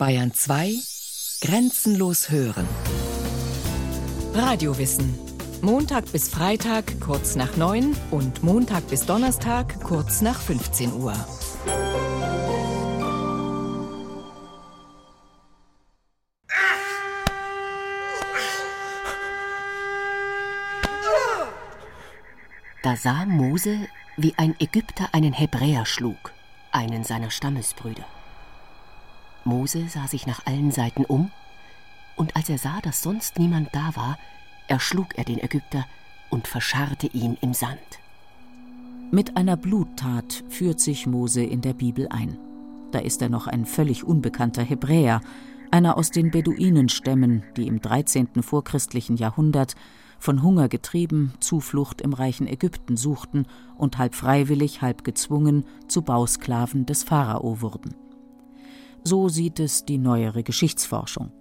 Bayern 2 Grenzenlos hören. Radiowissen. Montag bis Freitag kurz nach 9 und Montag bis Donnerstag kurz nach 15 Uhr. Da sah Mose, wie ein Ägypter einen Hebräer schlug, einen seiner Stammesbrüder. Mose sah sich nach allen Seiten um, und als er sah, dass sonst niemand da war, erschlug er den Ägypter und verscharrte ihn im Sand. Mit einer Bluttat führt sich Mose in der Bibel ein. Da ist er noch ein völlig unbekannter Hebräer, einer aus den Beduinenstämmen, die im 13. vorchristlichen Jahrhundert von Hunger getrieben Zuflucht im reichen Ägypten suchten und halb freiwillig, halb gezwungen zu Bausklaven des Pharao wurden. So sieht es die neuere Geschichtsforschung.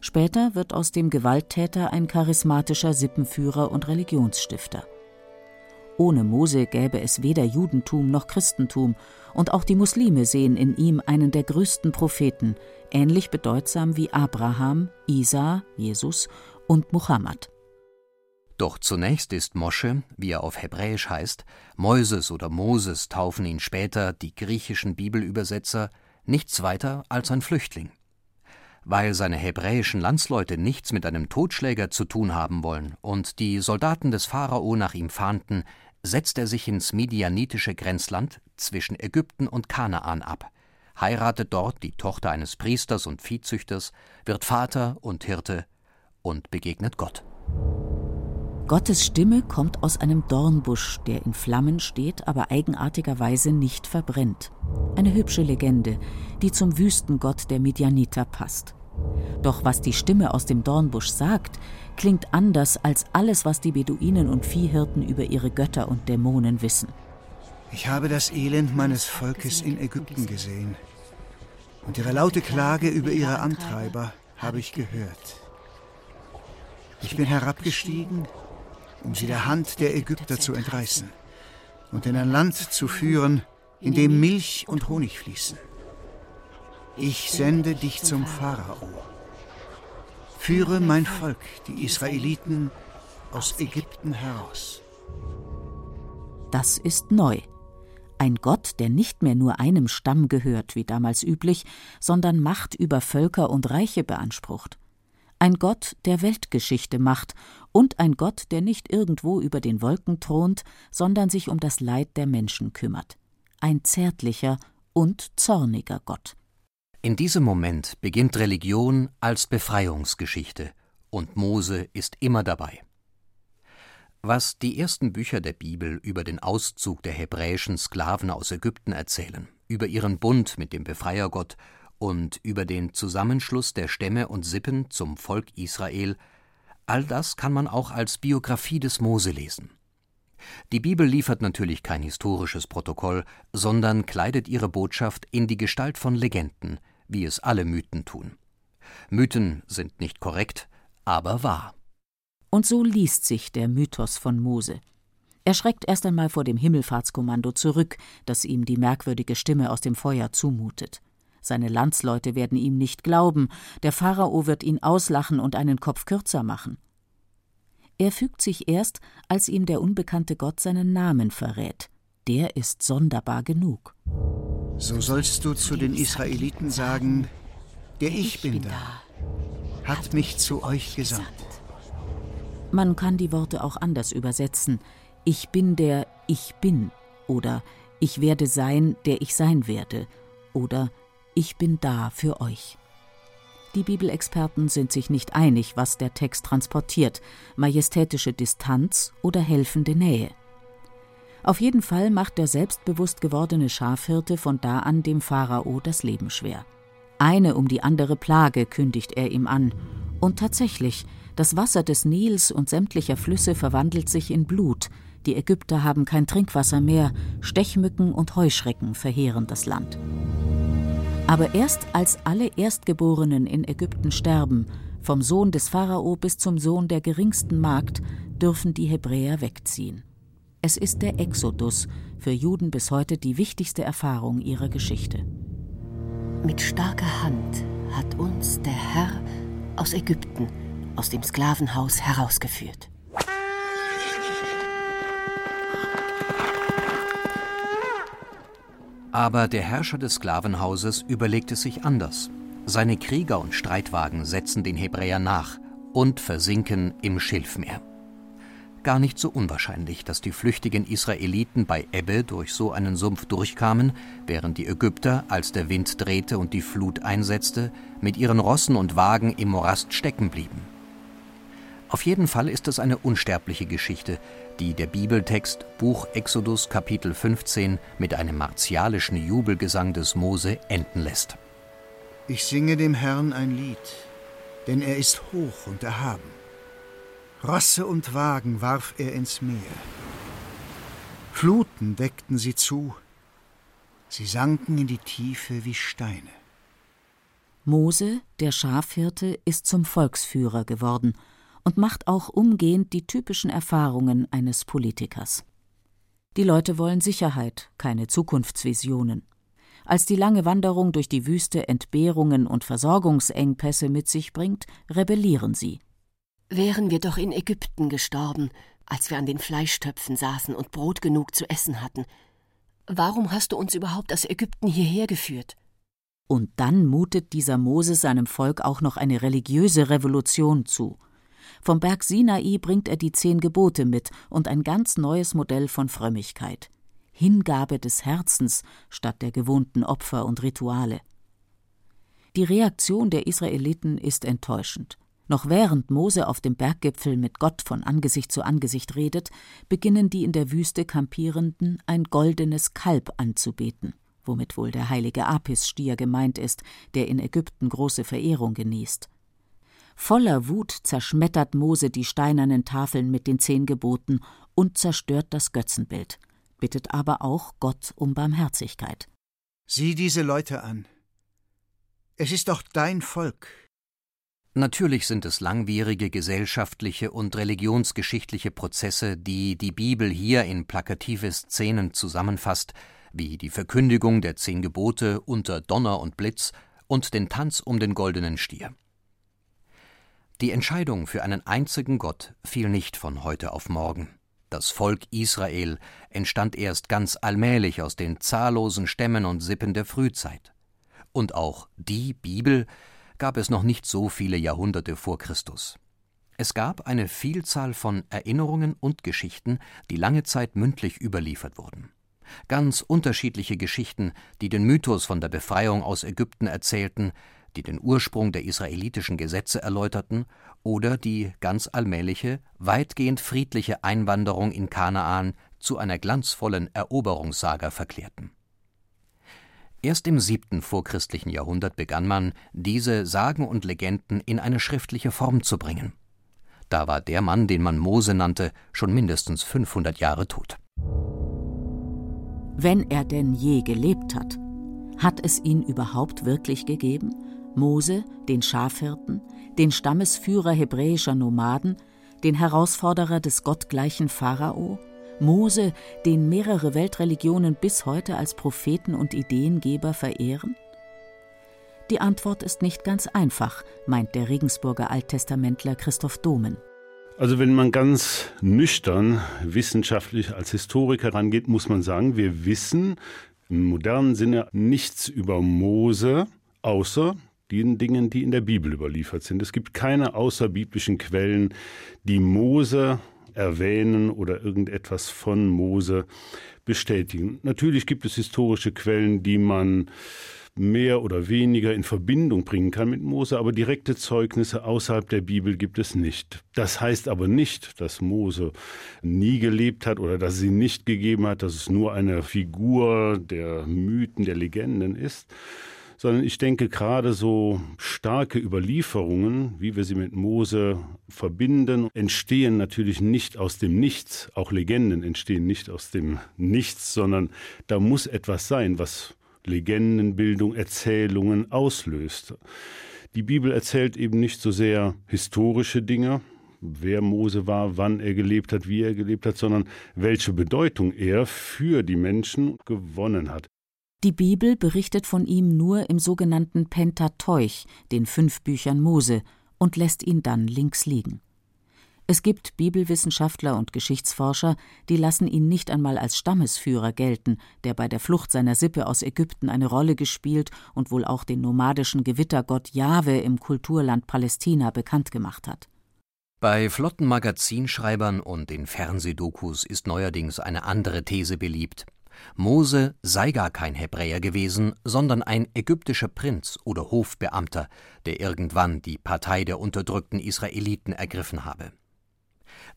Später wird aus dem Gewalttäter ein charismatischer Sippenführer und Religionsstifter. Ohne Mose gäbe es weder Judentum noch Christentum, und auch die Muslime sehen in ihm einen der größten Propheten, ähnlich bedeutsam wie Abraham, Isa, Jesus und Muhammad. Doch zunächst ist Mosche, wie er auf Hebräisch heißt, Moises oder Moses taufen ihn später die griechischen Bibelübersetzer, nichts weiter als ein Flüchtling. Weil seine hebräischen Landsleute nichts mit einem Totschläger zu tun haben wollen und die Soldaten des Pharao nach ihm fahnden, setzt er sich ins midianitische Grenzland zwischen Ägypten und Kanaan ab, heiratet dort die Tochter eines Priesters und Viehzüchters, wird Vater und Hirte und begegnet Gott. Gottes Stimme kommt aus einem Dornbusch, der in Flammen steht, aber eigenartigerweise nicht verbrennt. Eine hübsche Legende, die zum Wüstengott der Midianiter passt. Doch was die Stimme aus dem Dornbusch sagt, klingt anders als alles, was die Beduinen und Viehhirten über ihre Götter und Dämonen wissen. Ich habe das Elend meines Volkes in Ägypten gesehen. Und ihre laute Klage über ihre Antreiber habe ich gehört. Ich bin herabgestiegen um sie der Hand der Ägypter zu entreißen und in ein Land zu führen, in dem Milch und Honig fließen. Ich sende dich zum Pharao. Führe mein Volk, die Israeliten, aus Ägypten heraus. Das ist neu. Ein Gott, der nicht mehr nur einem Stamm gehört, wie damals üblich, sondern Macht über Völker und Reiche beansprucht ein Gott, der Weltgeschichte macht und ein Gott, der nicht irgendwo über den Wolken thront, sondern sich um das Leid der Menschen kümmert. Ein zärtlicher und zorniger Gott. In diesem Moment beginnt Religion als Befreiungsgeschichte und Mose ist immer dabei. Was die ersten Bücher der Bibel über den Auszug der hebräischen Sklaven aus Ägypten erzählen, über ihren Bund mit dem Befreiergott und über den Zusammenschluss der Stämme und Sippen zum Volk Israel, all das kann man auch als Biografie des Mose lesen. Die Bibel liefert natürlich kein historisches Protokoll, sondern kleidet ihre Botschaft in die Gestalt von Legenden, wie es alle Mythen tun. Mythen sind nicht korrekt, aber wahr. Und so liest sich der Mythos von Mose. Er schreckt erst einmal vor dem Himmelfahrtskommando zurück, das ihm die merkwürdige Stimme aus dem Feuer zumutet. Seine Landsleute werden ihm nicht glauben, der Pharao wird ihn auslachen und einen Kopf kürzer machen. Er fügt sich erst, als ihm der unbekannte Gott seinen Namen verrät. Der ist sonderbar genug. So sollst du zu den Israeliten sagen, der Ich bin da, hat mich zu euch gesandt. Man kann die Worte auch anders übersetzen. Ich bin der Ich bin oder Ich werde sein, der ich sein werde oder ich bin da für euch. Die Bibelexperten sind sich nicht einig, was der Text transportiert, majestätische Distanz oder helfende Nähe. Auf jeden Fall macht der selbstbewusst gewordene Schafhirte von da an dem Pharao das Leben schwer. Eine um die andere Plage kündigt er ihm an. Und tatsächlich, das Wasser des Nils und sämtlicher Flüsse verwandelt sich in Blut. Die Ägypter haben kein Trinkwasser mehr, Stechmücken und Heuschrecken verheeren das Land. Aber erst als alle Erstgeborenen in Ägypten sterben, vom Sohn des Pharao bis zum Sohn der geringsten Magd, dürfen die Hebräer wegziehen. Es ist der Exodus, für Juden bis heute die wichtigste Erfahrung ihrer Geschichte. Mit starker Hand aus Ägypten, aus dem Sklavenhaus herausgeführt. Aber der Herrscher des Sklavenhauses überlegt es sich anders. Seine Krieger und Streitwagen setzen den Hebräern nach und versinken im Schilfmeer. Gar nicht so unwahrscheinlich, dass die flüchtigen Israeliten bei Ebbe durch so einen Sumpf durchkamen, während die Ägypter, als der Wind drehte und die Flut einsetzte, mit ihren Rossen und Wagen im Morast stecken blieben. Auf jeden Fall ist es eine unsterbliche Geschichte, die der Bibeltext Buch Exodus Kapitel 15 mit einem martialischen Jubelgesang des Mose enden lässt. Ich singe dem Herrn ein Lied, denn er ist hoch und erhaben. Rosse und Wagen warf er ins Meer. Fluten deckten sie zu, sie sanken in die Tiefe wie Steine. Mose, der Schafhirte, ist zum Volksführer geworden und macht auch umgehend die typischen Erfahrungen eines Politikers. Die Leute wollen Sicherheit, keine Zukunftsvisionen. Als die lange Wanderung durch die Wüste Entbehrungen und Versorgungsengpässe mit sich bringt, rebellieren sie. Wären wir doch in Ägypten gestorben, als wir an den Fleischtöpfen saßen und Brot genug zu essen hatten. Warum hast du uns überhaupt aus Ägypten hierher geführt? Und dann mutet dieser Mose seinem Volk auch noch eine religiöse Revolution zu. Vom Berg Sinai bringt er die zehn Gebote mit und ein ganz neues Modell von Frömmigkeit. Hingabe des Herzens statt der gewohnten Opfer und Rituale. Die Reaktion der Israeliten ist enttäuschend. Noch während Mose auf dem Berggipfel mit Gott von Angesicht zu Angesicht redet, beginnen die in der Wüste Kampierenden ein goldenes Kalb anzubeten, womit wohl der heilige Apis-Stier gemeint ist, der in Ägypten große Verehrung genießt. Voller Wut zerschmettert Mose die steinernen Tafeln mit den zehn Geboten und zerstört das Götzenbild, bittet aber auch Gott um Barmherzigkeit. Sieh diese Leute an. Es ist doch dein Volk, Natürlich sind es langwierige gesellschaftliche und religionsgeschichtliche Prozesse, die die Bibel hier in plakative Szenen zusammenfasst, wie die Verkündigung der zehn Gebote unter Donner und Blitz und den Tanz um den goldenen Stier. Die Entscheidung für einen einzigen Gott fiel nicht von heute auf morgen. Das Volk Israel entstand erst ganz allmählich aus den zahllosen Stämmen und Sippen der Frühzeit. Und auch die Bibel gab es noch nicht so viele Jahrhunderte vor Christus. Es gab eine Vielzahl von Erinnerungen und Geschichten, die lange Zeit mündlich überliefert wurden. Ganz unterschiedliche Geschichten, die den Mythos von der Befreiung aus Ägypten erzählten, die den Ursprung der israelitischen Gesetze erläuterten oder die ganz allmähliche, weitgehend friedliche Einwanderung in Kanaan zu einer glanzvollen Eroberungssaga verklärten. Erst im siebten vorchristlichen Jahrhundert begann man, diese Sagen und Legenden in eine schriftliche Form zu bringen. Da war der Mann, den man Mose nannte, schon mindestens 500 Jahre tot. Wenn er denn je gelebt hat, hat es ihn überhaupt wirklich gegeben? Mose, den Schafhirten, den Stammesführer hebräischer Nomaden, den Herausforderer des gottgleichen Pharao, Mose, den mehrere Weltreligionen bis heute als Propheten und Ideengeber verehren? Die Antwort ist nicht ganz einfach, meint der Regensburger Alttestamentler Christoph Domen. Also wenn man ganz nüchtern wissenschaftlich als Historiker rangeht, muss man sagen, wir wissen im modernen Sinne nichts über Mose, außer den Dingen, die in der Bibel überliefert sind. Es gibt keine außerbiblischen Quellen, die Mose erwähnen oder irgendetwas von Mose bestätigen. Natürlich gibt es historische Quellen, die man mehr oder weniger in Verbindung bringen kann mit Mose, aber direkte Zeugnisse außerhalb der Bibel gibt es nicht. Das heißt aber nicht, dass Mose nie gelebt hat oder dass sie nicht gegeben hat, dass es nur eine Figur der Mythen, der Legenden ist, sondern ich denke gerade so starke Überlieferungen, wie wir sie mit Mose verbinden, entstehen natürlich nicht aus dem Nichts. Auch Legenden entstehen nicht aus dem Nichts, sondern da muss etwas sein, was Legendenbildung, Erzählungen auslöst. Die Bibel erzählt eben nicht so sehr historische Dinge, wer Mose war, wann er gelebt hat, wie er gelebt hat, sondern welche Bedeutung er für die Menschen gewonnen hat. Die Bibel berichtet von ihm nur im sogenannten Pentateuch, den fünf Büchern Mose, und lässt ihn dann links liegen. Es gibt Bibelwissenschaftler und Geschichtsforscher, die lassen ihn nicht einmal als Stammesführer gelten, der bei der Flucht seiner Sippe aus Ägypten eine Rolle gespielt und wohl auch den nomadischen Gewittergott Jahwe im Kulturland Palästina bekannt gemacht hat. Bei flotten Magazinschreibern und den Fernsehdokus ist neuerdings eine andere These beliebt. Mose sei gar kein Hebräer gewesen, sondern ein ägyptischer Prinz oder Hofbeamter, der irgendwann die Partei der unterdrückten Israeliten ergriffen habe.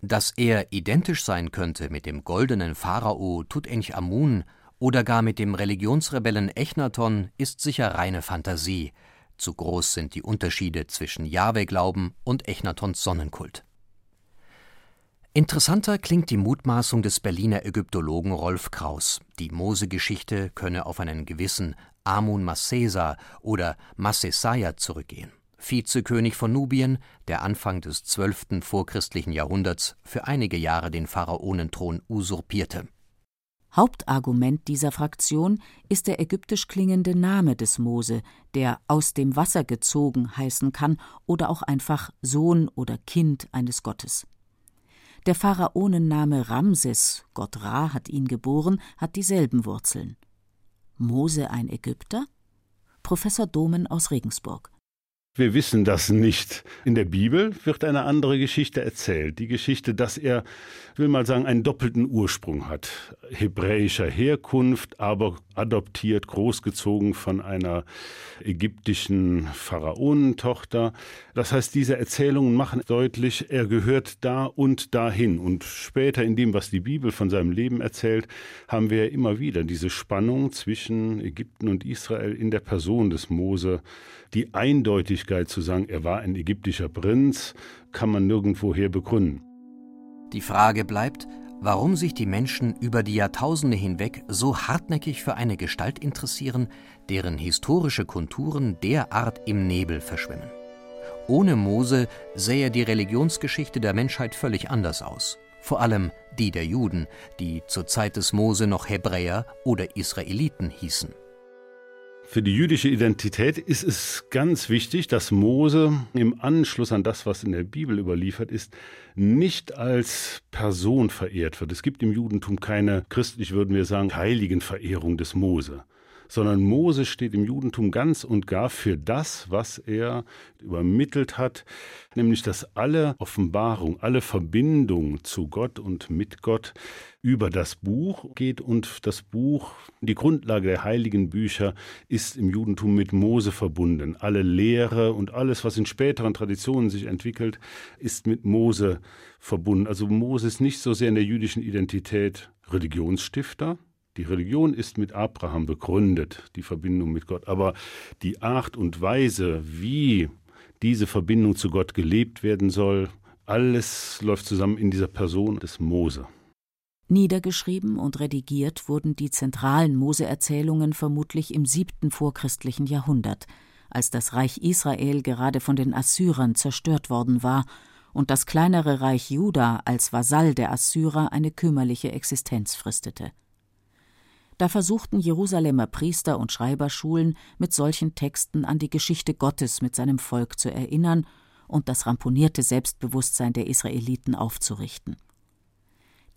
Dass er identisch sein könnte mit dem goldenen Pharao Tutanchamun oder gar mit dem Religionsrebellen Echnaton, ist sicher reine Fantasie. Zu groß sind die Unterschiede zwischen Jahwe-Glauben und Echnatons Sonnenkult. Interessanter klingt die Mutmaßung des Berliner Ägyptologen Rolf Kraus, die Mose-Geschichte könne auf einen gewissen Amun Massesa oder Massesaya zurückgehen. Vizekönig von Nubien, der Anfang des 12. vorchristlichen Jahrhunderts für einige Jahre den Pharaonenthron usurpierte. Hauptargument dieser Fraktion ist der ägyptisch klingende Name des Mose, der aus dem Wasser gezogen heißen kann oder auch einfach Sohn oder Kind eines Gottes. Der Pharaonenname Ramses, Gott Ra hat ihn geboren, hat dieselben Wurzeln. Mose ein Ägypter? Professor Domen aus Regensburg. Wir wissen das nicht. In der Bibel wird eine andere Geschichte erzählt. Die Geschichte, dass er, will mal sagen, einen doppelten Ursprung hat. Hebräischer Herkunft, aber adoptiert, großgezogen von einer ägyptischen Pharaonentochter. Das heißt, diese Erzählungen machen deutlich, er gehört da und dahin. Und später in dem, was die Bibel von seinem Leben erzählt, haben wir immer wieder diese Spannung zwischen Ägypten und Israel in der Person des Mose die Eindeutigkeit zu sagen, er war ein ägyptischer Prinz, kann man nirgendwoher begründen. Die Frage bleibt, warum sich die Menschen über die Jahrtausende hinweg so hartnäckig für eine Gestalt interessieren, deren historische Konturen derart im Nebel verschwimmen. Ohne Mose sähe die Religionsgeschichte der Menschheit völlig anders aus, vor allem die der Juden, die zur Zeit des Mose noch Hebräer oder Israeliten hießen. Für die jüdische Identität ist es ganz wichtig, dass Mose im Anschluss an das, was in der Bibel überliefert ist, nicht als Person verehrt wird. Es gibt im Judentum keine christlich, würden wir sagen, Heiligenverehrung des Mose sondern Mose steht im Judentum ganz und gar für das, was er übermittelt hat, nämlich dass alle Offenbarung, alle Verbindung zu Gott und mit Gott über das Buch geht und das Buch, die Grundlage der heiligen Bücher, ist im Judentum mit Mose verbunden. Alle Lehre und alles, was in späteren Traditionen sich entwickelt, ist mit Mose verbunden. Also Mose ist nicht so sehr in der jüdischen Identität Religionsstifter, die Religion ist mit Abraham begründet, die Verbindung mit Gott. Aber die Art und Weise, wie diese Verbindung zu Gott gelebt werden soll, alles läuft zusammen in dieser Person des Mose. Niedergeschrieben und redigiert wurden die zentralen Mose-Erzählungen vermutlich im siebten vorchristlichen Jahrhundert, als das Reich Israel gerade von den Assyrern zerstört worden war und das kleinere Reich Juda als Vasall der Assyrer eine kümmerliche Existenz fristete. Da versuchten Jerusalemer Priester und Schreiberschulen mit solchen Texten an die Geschichte Gottes mit seinem Volk zu erinnern und das ramponierte Selbstbewusstsein der Israeliten aufzurichten.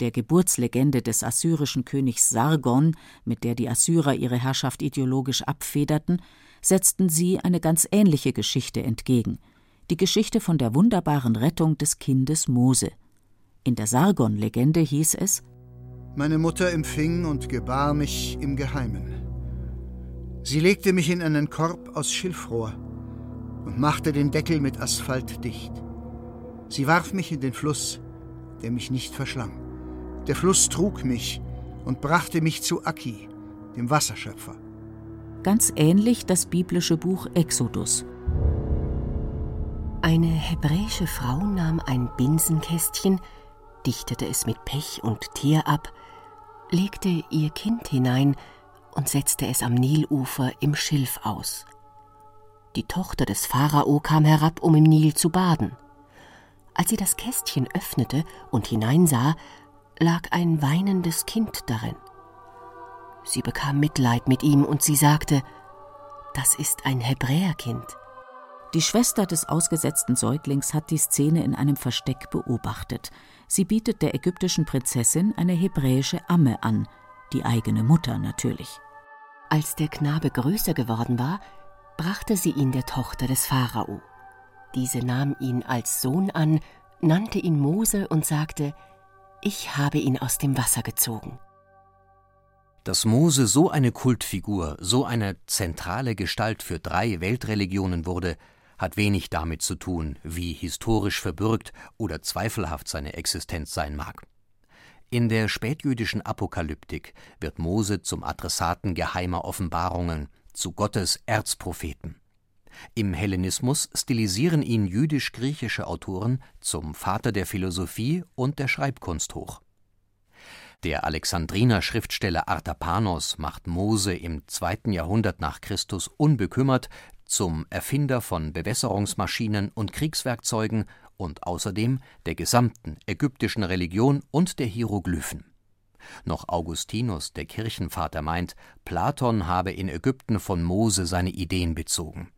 Der Geburtslegende des assyrischen Königs Sargon, mit der die Assyrer ihre Herrschaft ideologisch abfederten, setzten sie eine ganz ähnliche Geschichte entgegen, die Geschichte von der wunderbaren Rettung des Kindes Mose. In der Sargon-Legende hieß es, meine Mutter empfing und gebar mich im Geheimen. Sie legte mich in einen Korb aus Schilfrohr und machte den Deckel mit Asphalt dicht. Sie warf mich in den Fluss, der mich nicht verschlang. Der Fluss trug mich und brachte mich zu Aki, dem Wasserschöpfer. Ganz ähnlich das biblische Buch Exodus. Eine hebräische Frau nahm ein Binsenkästchen, dichtete es mit Pech und Teer ab, legte ihr Kind hinein und setzte es am Nilufer im Schilf aus. Die Tochter des Pharao kam herab, um im Nil zu baden. Als sie das Kästchen öffnete und hineinsah, lag ein weinendes Kind darin. Sie bekam Mitleid mit ihm und sie sagte, das ist ein Hebräerkind. Die Schwester des ausgesetzten Säuglings hat die Szene in einem Versteck beobachtet. Sie bietet der ägyptischen Prinzessin eine hebräische Amme an, die eigene Mutter natürlich. Als der Knabe größer geworden war, brachte sie ihn der Tochter des Pharao. Diese nahm ihn als Sohn an, nannte ihn Mose und sagte, ich habe ihn aus dem Wasser gezogen. Dass Mose so eine Kultfigur, so eine zentrale Gestalt für drei Weltreligionen wurde, hat wenig damit zu tun, wie historisch verbürgt oder zweifelhaft seine Existenz sein mag. In der spätjüdischen Apokalyptik wird Mose zum Adressaten geheimer Offenbarungen, zu Gottes Erzpropheten. Im Hellenismus stilisieren ihn jüdisch-griechische Autoren zum Vater der Philosophie und der Schreibkunst hoch. Der Alexandriner Schriftsteller Artapanos macht Mose im zweiten Jahrhundert nach Christus unbekümmert zum Erfinder von Bewässerungsmaschinen und Kriegswerkzeugen und außerdem der gesamten ägyptischen Religion und der Hieroglyphen. Noch Augustinus, der Kirchenvater, meint, Platon habe in Ägypten von Mose seine Ideen bezogen.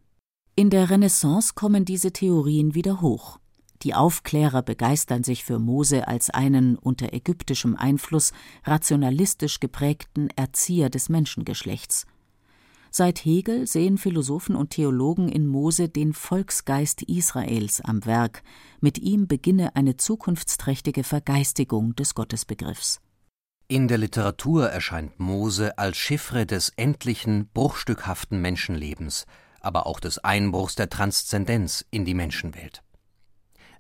In der Renaissance kommen diese Theorien wieder hoch. Die Aufklärer begeistern sich für Mose als einen unter ägyptischem Einfluss rationalistisch geprägten Erzieher des Menschengeschlechts. Seit Hegel sehen Philosophen und Theologen in Mose den Volksgeist Israels am Werk, mit ihm beginne eine zukunftsträchtige Vergeistigung des Gottesbegriffs. In der Literatur erscheint Mose als Chiffre des endlichen, bruchstückhaften Menschenlebens, aber auch des Einbruchs der Transzendenz in die Menschenwelt.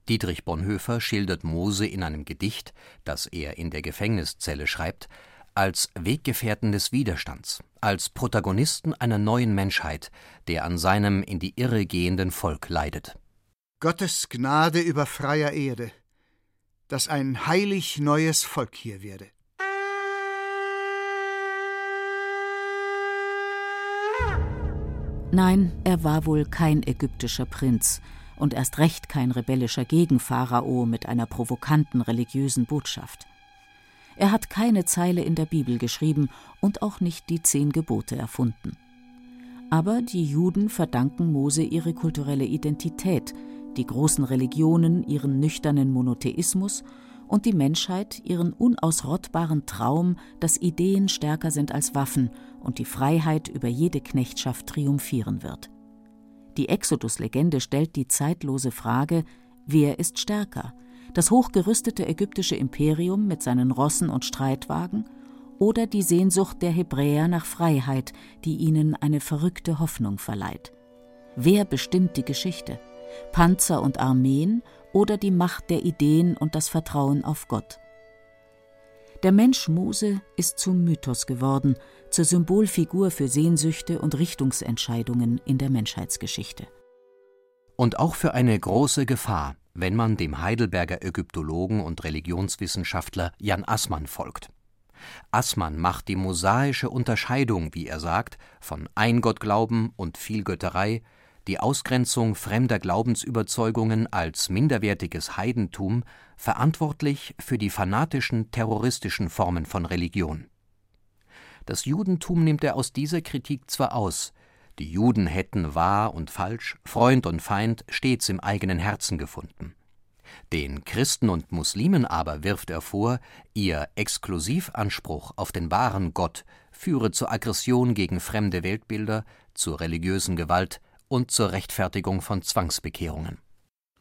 Dietrich Bonhoeffer schildert Mose in einem Gedicht, das er in der Gefängniszelle schreibt, als Weggefährten des Widerstands, als Protagonisten einer neuen Menschheit, der an seinem in die Irre gehenden Volk leidet. Gottes Gnade über freier Erde, dass ein heilig neues Volk hier werde. Nein, er war wohl kein ägyptischer Prinz und erst recht kein rebellischer Gegenpharao mit einer provokanten religiösen Botschaft. Er hat keine Zeile in der Bibel geschrieben und auch nicht die zehn Gebote erfunden. Aber die Juden verdanken Mose ihre kulturelle Identität, die großen Religionen ihren nüchternen Monotheismus und die Menschheit ihren unausrottbaren Traum, dass Ideen stärker sind als Waffen und die Freiheit über jede Knechtschaft triumphieren wird. Die Exodus-Legende stellt die zeitlose Frage: Wer ist stärker? Das hochgerüstete ägyptische Imperium mit seinen Rossen und Streitwagen oder die Sehnsucht der Hebräer nach Freiheit, die ihnen eine verrückte Hoffnung verleiht. Wer bestimmt die Geschichte? Panzer und Armeen oder die Macht der Ideen und das Vertrauen auf Gott? Der Mensch Mose ist zum Mythos geworden, zur Symbolfigur für Sehnsüchte und Richtungsentscheidungen in der Menschheitsgeschichte. Und auch für eine große Gefahr, wenn man dem Heidelberger Ägyptologen und Religionswissenschaftler Jan Assmann folgt. Assmann macht die mosaische Unterscheidung, wie er sagt, von Eingottglauben und Vielgötterei, die Ausgrenzung fremder Glaubensüberzeugungen als minderwertiges Heidentum verantwortlich für die fanatischen terroristischen Formen von Religion. Das Judentum nimmt er aus dieser Kritik zwar aus, die Juden hätten wahr und falsch, Freund und Feind stets im eigenen Herzen gefunden. Den Christen und Muslimen aber wirft er vor, ihr Exklusivanspruch auf den wahren Gott führe zur Aggression gegen fremde Weltbilder, zur religiösen Gewalt und zur Rechtfertigung von Zwangsbekehrungen.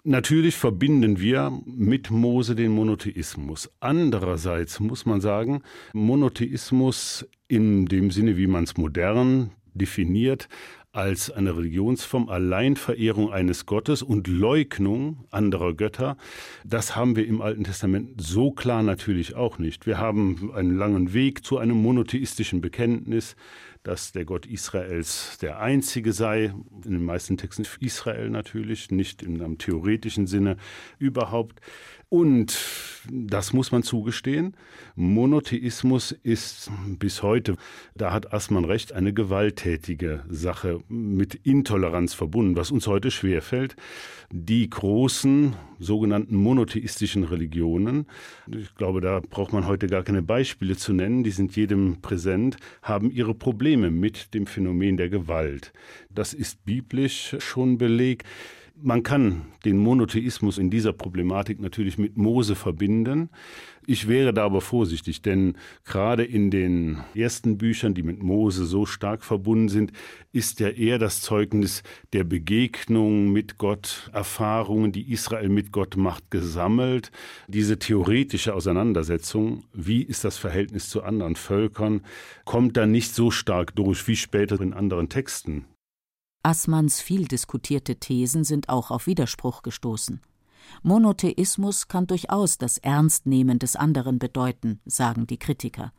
Natürlich verbinden wir mit Mose den Monotheismus. Andererseits muss man sagen, Monotheismus in dem Sinne, wie man es modern definiert als eine Religionsform, Alleinverehrung eines Gottes und Leugnung anderer Götter. Das haben wir im Alten Testament so klar natürlich auch nicht. Wir haben einen langen Weg zu einem monotheistischen Bekenntnis, dass der Gott Israels der einzige sei, in den meisten Texten Israel natürlich, nicht in einem theoretischen Sinne überhaupt. Und das muss man zugestehen. Monotheismus ist bis heute, da hat Assmann recht, eine gewalttätige Sache mit Intoleranz verbunden, was uns heute schwerfällt. Die großen sogenannten monotheistischen Religionen, ich glaube, da braucht man heute gar keine Beispiele zu nennen, die sind jedem präsent, haben ihre Probleme mit dem Phänomen der Gewalt. Das ist biblisch schon belegt. Man kann den Monotheismus in dieser Problematik natürlich mit Mose verbinden. Ich wäre da aber vorsichtig, denn gerade in den ersten Büchern, die mit Mose so stark verbunden sind, ist ja eher das Zeugnis der Begegnung mit Gott, Erfahrungen, die Israel mit Gott macht, gesammelt. Diese theoretische Auseinandersetzung, wie ist das Verhältnis zu anderen Völkern, kommt da nicht so stark durch wie später in anderen Texten. Assmanns viel diskutierte Thesen sind auch auf Widerspruch gestoßen. Monotheismus kann durchaus das Ernstnehmen des anderen bedeuten, sagen die Kritiker.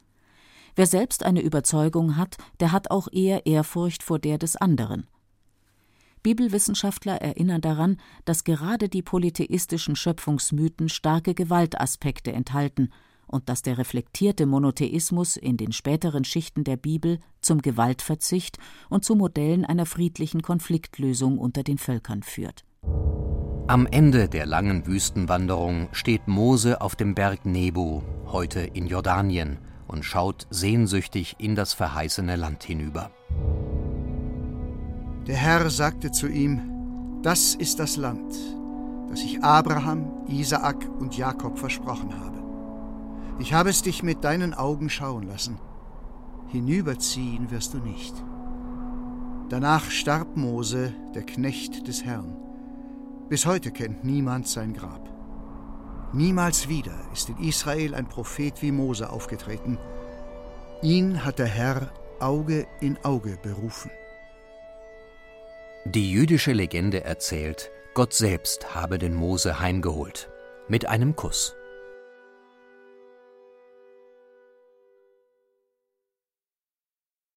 Wer selbst eine Überzeugung hat, der hat auch eher Ehrfurcht vor der des anderen. Bibelwissenschaftler erinnern daran, dass gerade die polytheistischen Schöpfungsmythen starke Gewaltaspekte enthalten und dass der reflektierte Monotheismus in den späteren Schichten der Bibel zum Gewaltverzicht und zu Modellen einer friedlichen Konfliktlösung unter den Völkern führt. Am Ende der langen Wüstenwanderung steht Mose auf dem Berg Nebo, heute in Jordanien, und schaut sehnsüchtig in das verheißene Land hinüber. Der Herr sagte zu ihm: Das ist das Land, das ich Abraham, Isaak und Jakob versprochen habe. Ich habe es dich mit deinen Augen schauen lassen. Hinüberziehen wirst du nicht. Danach starb Mose, der Knecht des Herrn. Bis heute kennt niemand sein Grab. Niemals wieder ist in Israel ein Prophet wie Mose aufgetreten. Ihn hat der Herr Auge in Auge berufen. Die jüdische Legende erzählt, Gott selbst habe den Mose heimgeholt. Mit einem Kuss.